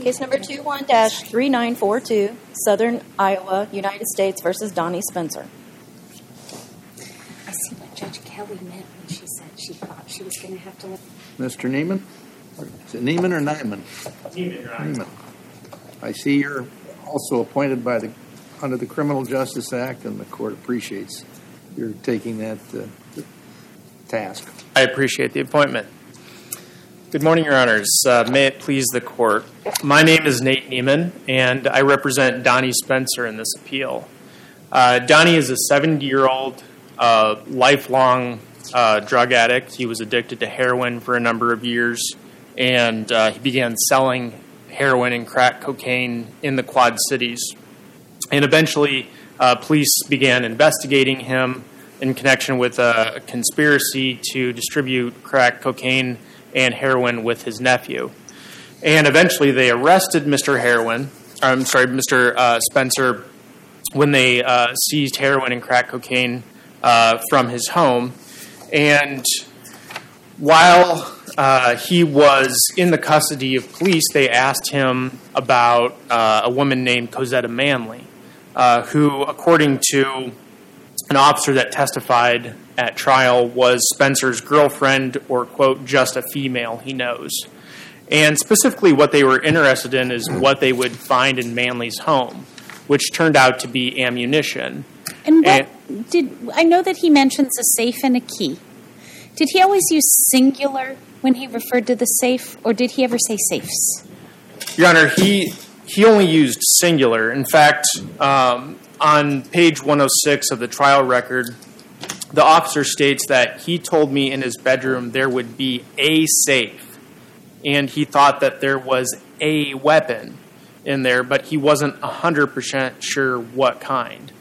Case number 21-3942, Southern Iowa, United States versus Donnie Spencer. I see what Judge Kelly meant when she said she thought she was going to have to. Let Mr. Neiman? Or- Is it Neiman or Nyman? Neiman. I see you're also appointed by the, under the Criminal Justice Act, and the court appreciates your taking that uh, task. I appreciate the appointment. Good morning, Your Honors. Uh, may it please the court. My name is Nate Neiman, and I represent Donnie Spencer in this appeal. Uh, Donnie is a 70 year old, uh, lifelong uh, drug addict. He was addicted to heroin for a number of years, and uh, he began selling heroin and crack cocaine in the Quad Cities. And eventually, uh, police began investigating him in connection with a conspiracy to distribute crack cocaine and heroin with his nephew. And eventually, they arrested Mr. Heroin. I'm sorry, Mr. Uh, Spencer, when they uh, seized heroin and crack cocaine uh, from his home. And while uh, he was in the custody of police, they asked him about uh, a woman named Cosetta Manley, uh, who, according to an officer that testified at trial, was Spencer's girlfriend or, quote, just a female he knows. And specifically, what they were interested in is what they would find in Manley's home, which turned out to be ammunition. And what did I know that he mentions a safe and a key? Did he always use singular when he referred to the safe, or did he ever say safes? Your Honor, he he only used singular. In fact, um, on page 106 of the trial record, the officer states that he told me in his bedroom there would be a safe, and he thought that there was a weapon in there, but he wasn't 100% sure what kind.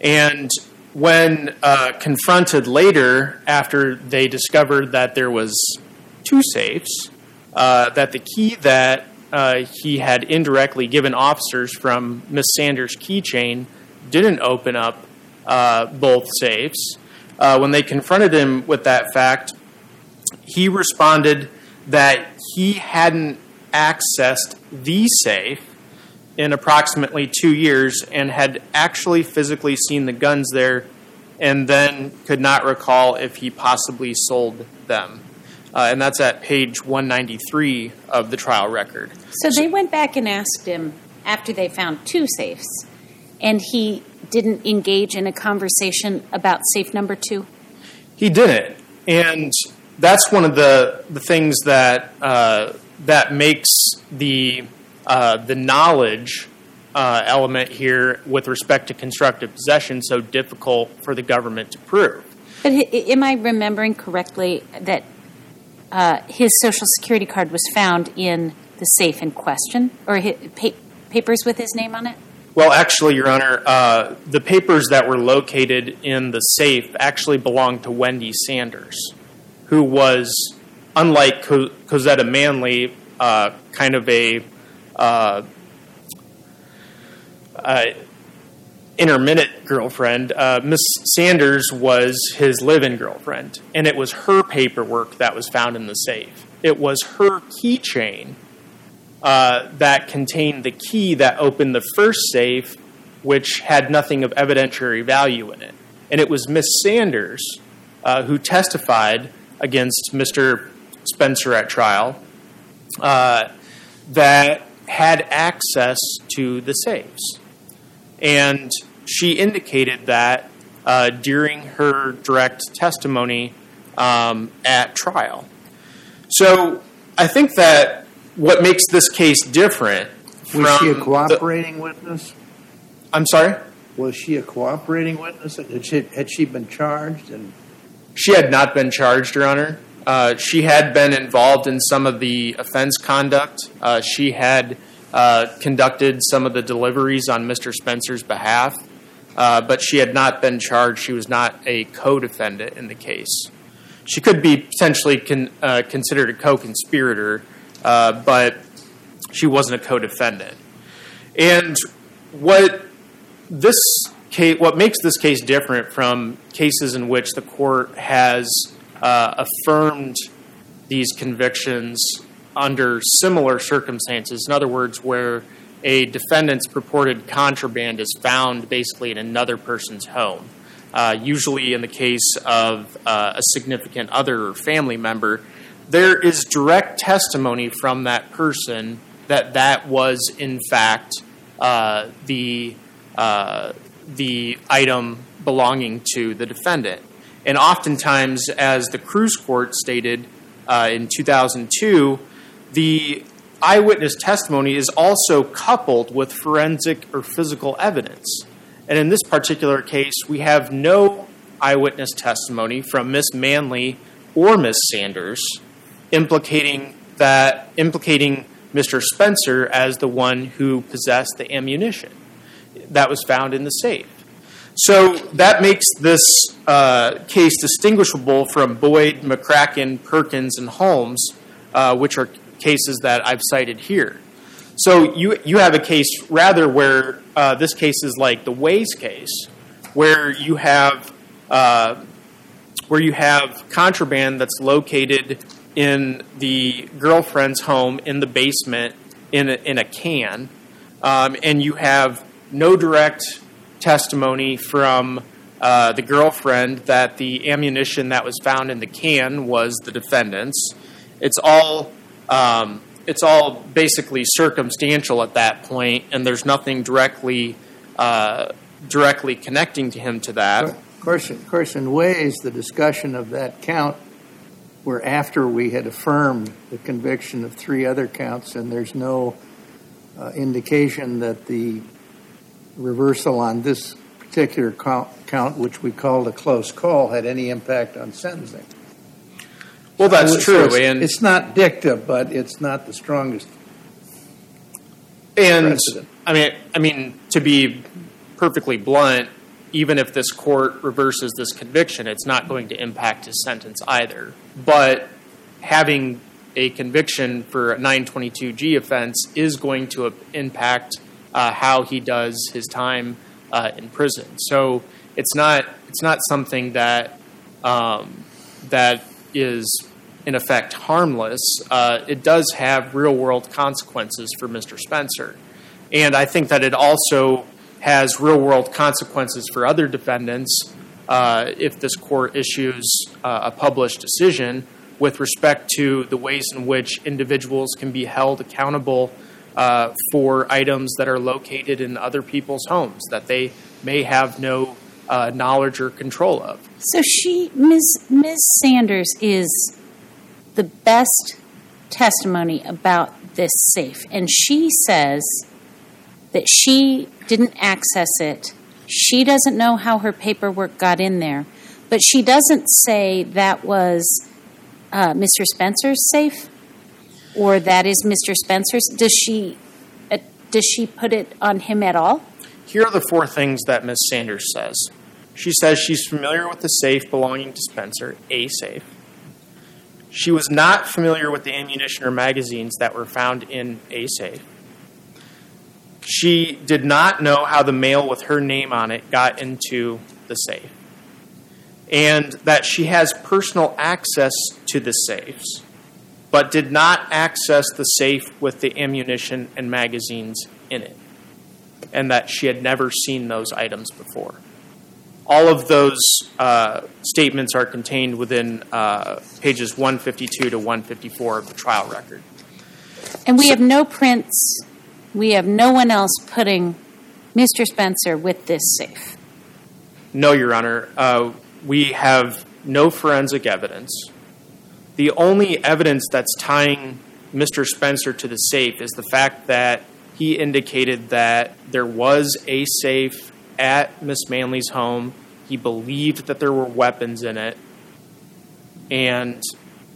And when uh, confronted later, after they discovered that there was two safes, uh, that the key that uh, he had indirectly given officers from Miss Sanders' keychain didn't open up uh, both safes. Uh, when they confronted him with that fact, he responded that he hadn't accessed the safe in approximately two years and had actually physically seen the guns there and then could not recall if he possibly sold them. Uh, and that's at page 193 of the trial record. So they went back and asked him after they found two safes, and he didn't engage in a conversation about safe number two. He didn't, and that's one of the the things that uh, that makes the uh, the knowledge uh, element here with respect to constructive possession so difficult for the government to prove. But am I remembering correctly that uh, his social security card was found in the safe in question, or hi pa- papers with his name on it? Well, actually, Your Honor, uh, the papers that were located in the safe actually belonged to Wendy Sanders, who was, unlike Co- Cosetta Manley, uh, kind of a uh, uh, intermittent girlfriend. Uh, Miss Sanders was his live-in girlfriend, and it was her paperwork that was found in the safe. It was her keychain uh, that contained the key that opened the first safe, which had nothing of evidentiary value in it. And it was Miss Sanders uh, who testified against Mr. Spencer at trial uh, that had access to the safes. And she indicated that uh, during her direct testimony um, at trial. So I think that what makes this case different Was she a from the- cooperating witness? I'm sorry? Was she a cooperating witness? Had she, had she been charged? And She had not been charged, Your Honor. Uh, she had been involved in some of the offense conduct. Uh, she had uh, conducted some of the deliveries on Mr. Spencer's behalf, uh, but she had not been charged. She was not a co defendant in the case. She could be potentially con- uh, considered a co conspirator, uh, but she wasn't a co defendant. And what this case, what makes this case different from cases in which the court has uh, affirmed these convictions under similar circumstances. In other words, where a defendant's purported contraband is found basically in another person's home. Uh, usually, in the case of uh, a significant other or family member, there is direct testimony from that person that that was in fact uh, the uh, the item belonging to the defendant. And oftentimes, as the Cruz Court stated uh, in 2002, the eyewitness testimony is also coupled with forensic or physical evidence. And in this particular case, we have no eyewitness testimony from Miss Manley or Miss Sanders implicating that implicating Mr. Spencer as the one who possessed the ammunition that was found in the safe. So that makes this uh, case distinguishable from Boyd, McCracken, Perkins, and Holmes, uh, which are cases that I've cited here. So you you have a case rather where uh, this case is like the Ways case, where you have uh, where you have contraband that's located in the girlfriend's home in the basement in a, in a can, um, and you have no direct testimony from uh, the girlfriend that the ammunition that was found in the can was the defendant's. It's all um, it's all basically circumstantial at that point, and there's nothing directly uh, directly connecting to him to that. Of course, ways, the discussion of that count were after we had affirmed the conviction of three other counts, and there's no uh, indication that the reversal on this particular count, count, which we called a close call, had any impact on sentencing. Well, that's So true, it's, and it's not dicta, but it's not the strongest. And precedent. I mean, I mean, to be perfectly blunt, even if this court reverses this conviction, it's not going to impact his sentence either. But having a conviction for a 922G offense is going to impact uh, how he does his time uh, in prison. So it's not it's not something that um, that is in effect harmless. Uh, it does have real world consequences for Mr. Spencer, and I think that it also has real world consequences for other defendants uh, if this court issues uh, a published decision with respect to the ways in which individuals can be held accountable uh, for items that are located in other people's homes that they may have no uh, knowledge or control of. So she, Ms. Ms. Sanders, is the best testimony about this safe, and she says that she didn't access it. She doesn't know how her paperwork got in there, but she doesn't say that was uh, Mr. Spencer's safe or that is Mr. Spencer's. Does she uh, does she put it on him at all? Here are the four things that Ms. Sanders says. She says she's familiar with the safe belonging to Spencer, a safe. She was not familiar with the ammunition or magazines that were found in a safe. She did not know how the mail with her name on it got into the safe. And that she has personal access to the safes, but did not access the safe with the ammunition and magazines in it. And that she had never seen those items before. All of those uh, statements are contained within uh, pages 152 to 154 of the trial record. And we have no prints. We have no one else putting Mr. Spencer with this safe. No, Your Honor. Uh, we have no forensic evidence. The only evidence that's tying Mr. Spencer to the safe is the fact that he indicated that there was a safe at Miss Manley's home. He believed that there were weapons in it. And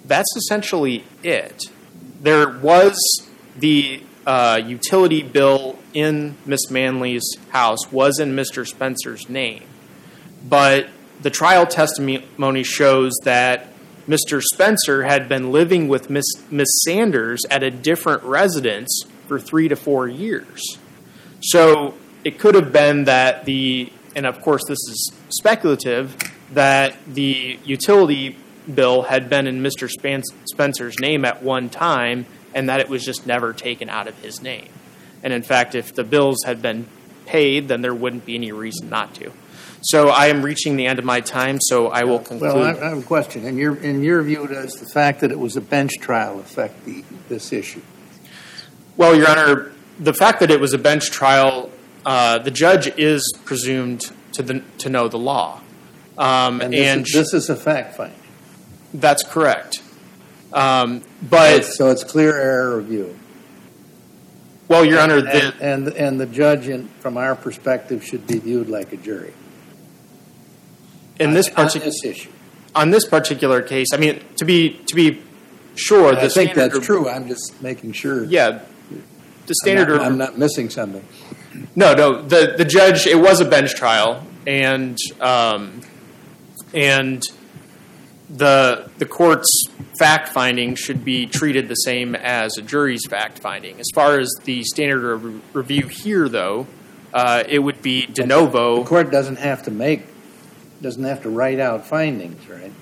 that's essentially it. There was the uh, utility bill in Miss Manley's house was in Mr. Spencer's name. But the trial testimony shows that Mr. Spencer had been living with Miss, Miss Sanders at a different residence for three to four years. So it could have been that the, and of course this is speculative, that the utility bill had been in Mr. Spencer's name at one time, and that it was just never taken out of his name. And in fact, if the bills had been paid, then there wouldn't be any reason not to. So I am reaching the end of my time, so I will conclude. Well, I I have a question. In your, in your view, does the fact that it was a bench trial affect the, this issue? Well, Your Honor, the fact that it was a bench trial, uh, the judge is presumed to, the, to know the law. Um, And and this is, this is a fact finding. that's correct. Um, but, So it's clear error review. well, Your Honor, the, And, and, and the judge, in, from our perspective, should be viewed like a jury. in this particular issue. on this particular case, I mean, to be to be sure, the I think that's true. I'm just making sure. Yeah, the I'm standard. not, I'm not missing something. No, no. The the judge. It was a bench trial, and um, and the the court's fact finding should be treated the same as a jury's fact finding. As far as the standard of review here, though, uh, it would be de novo. The court doesn't have to make, doesn't have to write out findings, right?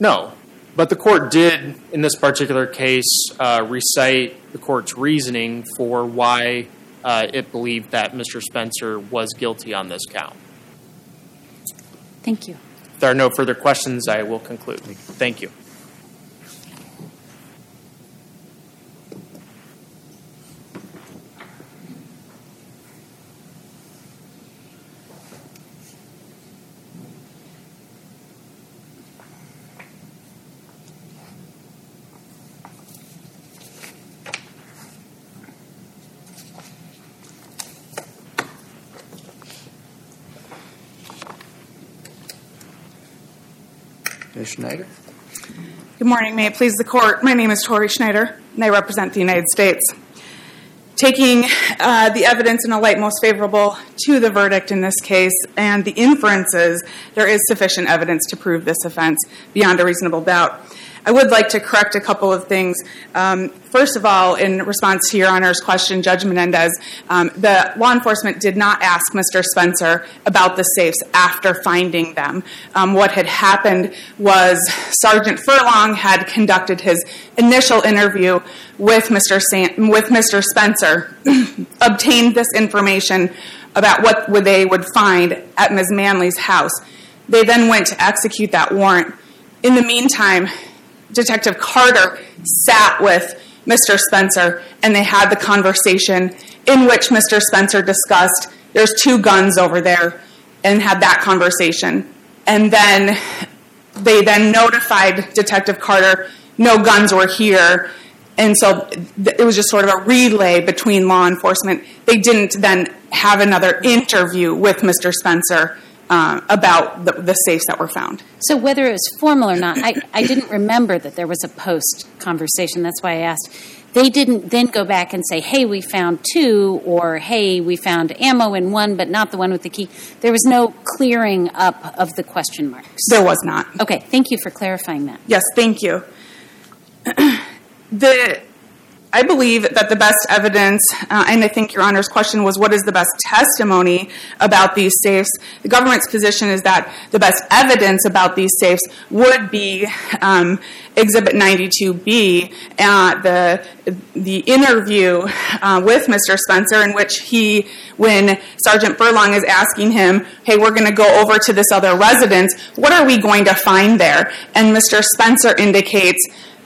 No, but the court did, in this particular case, uh, recite the court's reasoning for why uh, it believed that Mr. Spencer was guilty on this count. Thank you. If there are no further questions, I will conclude. Thank you. Schneider? Good morning. May it please the court. My name is Tori Schneider, and I represent the United States. Taking uh, the evidence in a light most favorable to the verdict in this case and the inferences, there is sufficient evidence to prove this offense beyond a reasonable doubt. I would like to correct a couple of things. Um, first of all, in response to Your Honor's question, Judge Menendez, um, the law enforcement did not ask Mr. Spencer about the safes after finding them. Um, what had happened was Sergeant Furlong had conducted his initial interview with Mr. San- with Mr. Spencer, obtained this information about what they would find at Ms. Manley's house. They then went to execute that warrant. In the meantime, Detective Carter sat with Mr. Spencer and they had the conversation in which Mr. Spencer discussed there's two guns over there and had that conversation. And then they then notified Detective Carter no guns were here. And so it was just sort of a relay between law enforcement. They didn't then have another interview with Mr. Spencer uh, about the, the safes that were found. So whether it was formal or not, I, I didn't remember that there was a post conversation. That's why I asked. They didn't then go back and say, hey, we found two, or hey, we found ammo in one, but not the one with the key. There was no clearing up of the question marks. There was not. Okay, thank you for clarifying that. Yes, thank you. the I believe that the best evidence, uh, and I think Your Honor's question was, what is the best testimony about these safes? The government's position is that the best evidence about these safes would be um, Exhibit 92B, uh, the the interview uh, with Mr. Spencer, in which he, when Sergeant Furlong is asking him, "Hey, we're going to go over to this other residence. What are we going to find there?" and Mr. Spencer indicates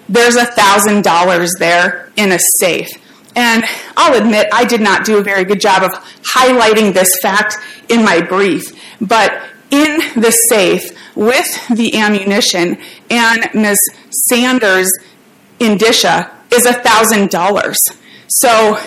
there's a thousand dollars there in a safe. And I'll admit I did not do a very good job of highlighting this fact in my brief, but in the safe with the ammunition and Ms. Sanders' indicia is a thousand dollars. So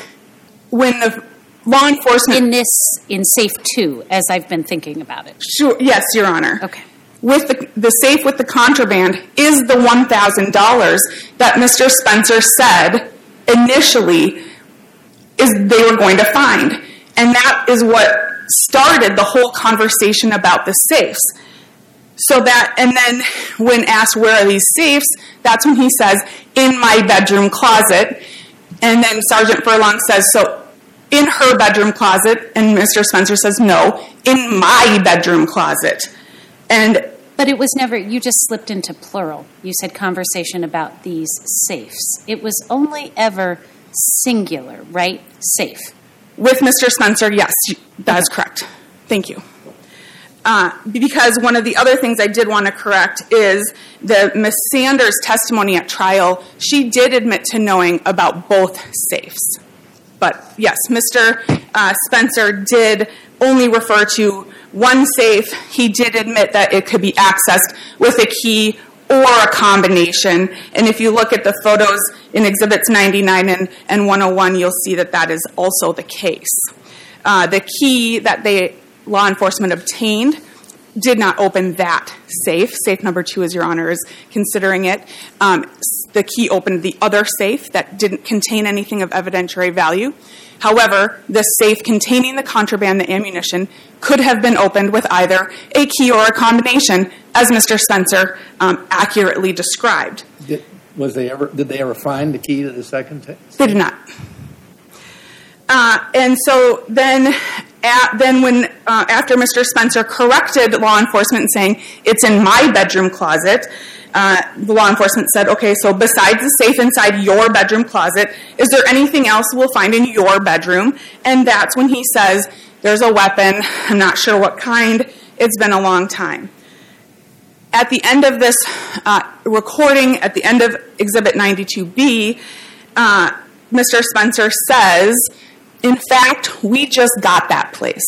when the law enforcement In this, in safe two, as I've been thinking about it. Sure. Yes, Your Honor. Okay. With the, the safe with the contraband is the $1,000 that Mr. Spencer said initially is they were going to find. And that is what started the whole conversation about the safes. So that, and then when asked where are these safes, that's when he says, in my bedroom closet. And then Sergeant Furlong says, so in her bedroom closet. And Mr. Spencer says, no, in my bedroom closet. And But it was never, you just slipped into plural. You said conversation about these safes. It was only ever singular, right? Safe. With Mr. Spencer, yes, that is correct. Thank you. Uh, because one of the other things I did want to correct is the Miss Sanders' testimony at trial. She did admit to knowing about both safes, but yes, Mr. Uh, Spencer did only refer to one safe. He did admit that it could be accessed with a key or a combination. And if you look at the photos in Exhibits 99 and, and 101, you'll see that that is also the case. Uh, the key that they law enforcement obtained did not open that safe. Safe number two, as Your Honor is considering it. Um, the key opened the other safe that didn't contain anything of evidentiary value. However, the safe containing the contraband, the ammunition, could have been opened with either a key or a combination, as Mr. Spencer um, accurately described. Did, was they ever, did they ever find the key to the second safe? They did not. Uh, and so then, at, then when uh, after Mr. Spencer corrected law enforcement saying it's in my bedroom closet, uh, the law enforcement said, "Okay, so besides the safe inside your bedroom closet, is there anything else we'll find in your bedroom?" And that's when he says, "There's a weapon. I'm not sure what kind. It's been a long time." At the end of this uh, recording, at the end of Exhibit 92B, uh, Mr. Spencer says in fact, we just got that place.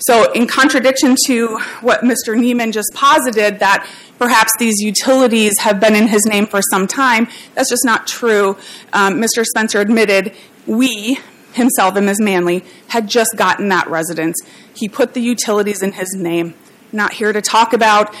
So, in contradiction to what Mr. Neiman just posited, that perhaps these utilities have been in his name for some time, that's just not true. Um, Mr. Spencer admitted we, himself and Ms. Manley, had just gotten that residence. He put the utilities in his name. Not here to talk about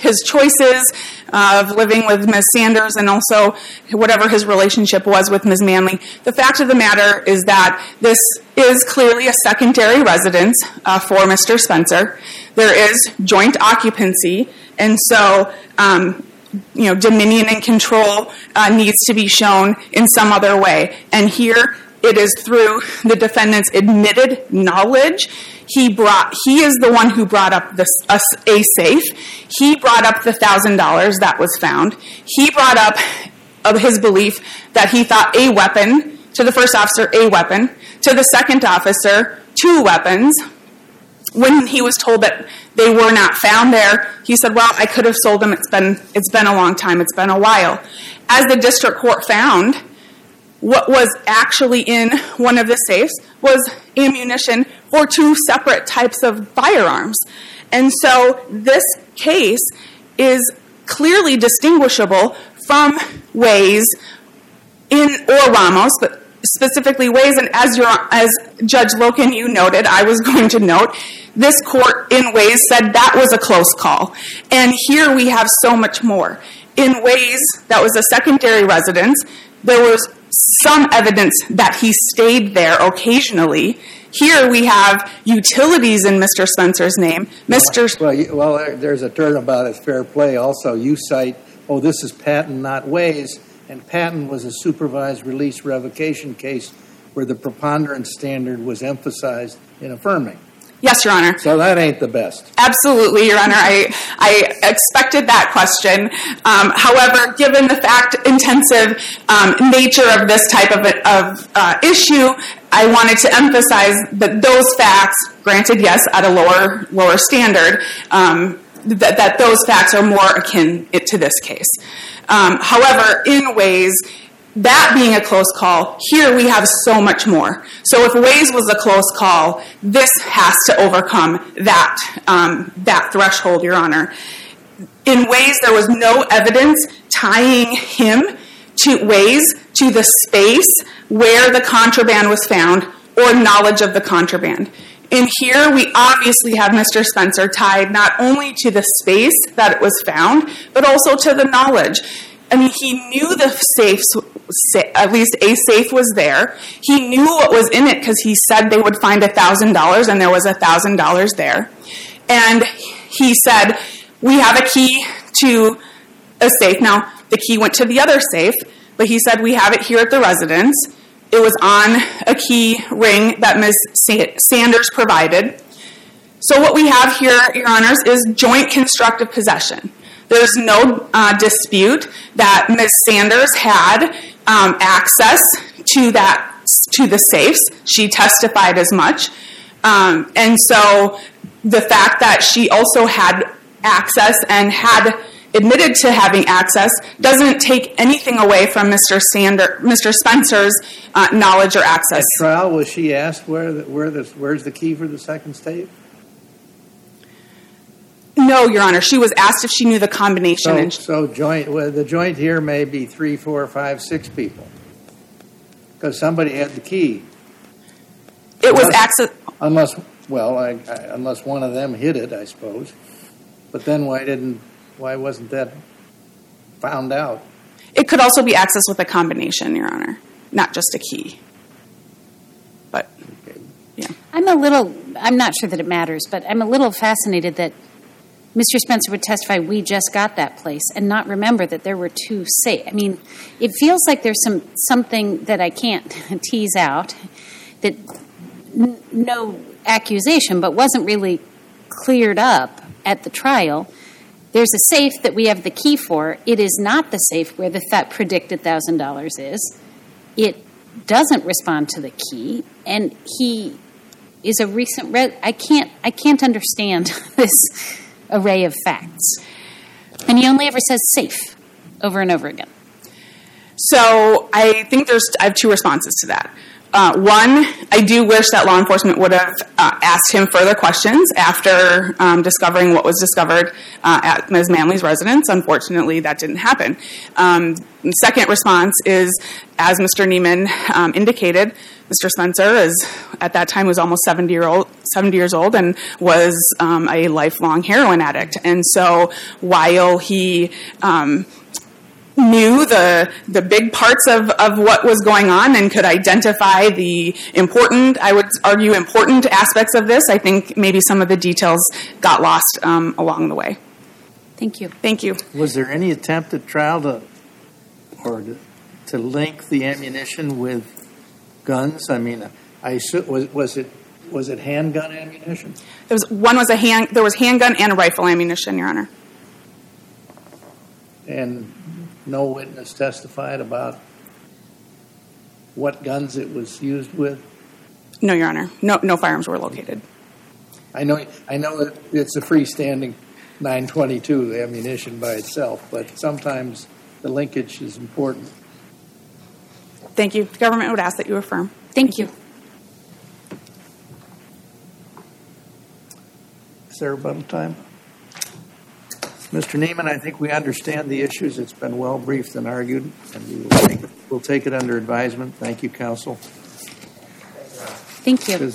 his choices of living with Ms. Sanders and also whatever his relationship was with Ms. Manley. The fact of the matter is that this is clearly a secondary residence uh, for Mr. Spencer. There is joint occupancy, and so um, you know dominion and control uh, needs to be shown in some other way. And here it is through the defendant's admitted knowledge he brought he is the one who brought up this a, a safe. He brought up the thousand dollars that was found. He brought up of his belief that he thought a weapon to the first officer a weapon to the second officer two weapons. When he was told that they were not found there he said well i could have sold them. It's been it's been a long time. It's been a while. As the district court found what was actually in one of the safes was ammunition for two separate types of firearms. And so this case is clearly distinguishable from Ways in or Ramos, but specifically Ways. And as, your, as Judge Loken, you noted, I was going to note, this court in Ways said that was a close call. And here we have so much more. In Ways, that was a secondary residence. There was some evidence that he stayed there occasionally. Here we have utilities in Mr. Spencer's name. Mr. Well, well, there's a turnabout at fair play. Also, you cite, oh, this is Patton, not Ways, and Patton was a supervised release revocation case where the preponderance standard was emphasized in affirming. Yes, Your Honor. So that ain't the best. Absolutely, Your Honor. I, I expected that question. Um, however, given the fact intensive um, nature of this type of, of uh, issue, I wanted to emphasize that those facts, granted, yes, at a lower lower standard, um, that, that those facts are more akin to this case. Um, however, in Ways that being a close call, here we have so much more. So if Ways was a close call, this has to overcome that um, that threshold, Your Honor. In Ways, there was no evidence tying him to Ways to the space where the contraband was found or knowledge of the contraband. In here, we obviously have Mr. Spencer tied not only to the space that it was found, but also to the knowledge. I mean, he knew the safes, at least a safe was there. He knew what was in it because he said they would find $1,000 and there was $1,000 there. And he said, We have a key to a safe. Now, the key went to the other safe, but he said, We have it here at the residence. It was on a key ring that Ms. Sanders provided. So what we have here, Your Honors, is joint constructive possession. There's no uh, dispute that Ms. Sanders had um, access to that to the safes. She testified as much, um, and so the fact that she also had access and had admitted to having access doesn't take anything away from Mr. Sander, Mr. Spencer's uh, knowledge or access. At trial, was she asked where the, where the, where's the key for the second safe? No, Your Honor. She was asked if she knew the combination. So, and so joint, well, the joint here may be three, four, five, six people. Because somebody had the key. it was access. Unless, well, I, I, unless one of them hid it, I suppose. But then why didn't, why wasn't that found out? It could also be accessed with a combination, Your Honor, not just a key. But yeah, I'm a little, I'm not sure that it matters, but I'm a little fascinated that Mr. Spencer would testify, we just got that place, and not remember that there were two safe. I mean, it feels like there's some something that I can't tease out that n- no accusation, but wasn't really cleared up at the trial. There's a safe that we have the key for. It is not the safe where the that predicted thousand dollars is. It doesn't respond to the key, and he is a recent. Re- I can't. I can't understand this array of facts, and he only ever says safe over and over again. So I think there's I have two responses to that. Uh, one, I do wish that law enforcement would have uh, asked him further questions after um, discovering what was discovered uh, at Ms. Manley's residence. Unfortunately, that didn't happen. Um, second response is, as Mr. Neiman um, indicated, Mr. Spencer is at that time was almost 70 year old, 70 years old, and was um, a lifelong heroin addict. And so, while he um, knew the the big parts of, of what was going on and could identify the important, I would argue, important aspects of this. I think maybe some of the details got lost um, along the way. Thank you. Thank you. Was there any attempt at trial to, or to, to link the ammunition with guns? I mean, I assume, was, was it, was it handgun ammunition? There was one was a hand. There was handgun and rifle ammunition, Your Honor. And no witness testified about what guns it was used with? No, Your Honor. No, no firearms were located. I know, I know that it's a freestanding 922 ammunition by itself, but sometimes the linkage is important. Thank you. The government would ask that you affirm. Thank you. Is there rebuttal time? Mr. Neiman, I think we understand the issues. It's been well briefed and argued, and we will take, we'll take it under advisement. Thank you, counsel. Thank you.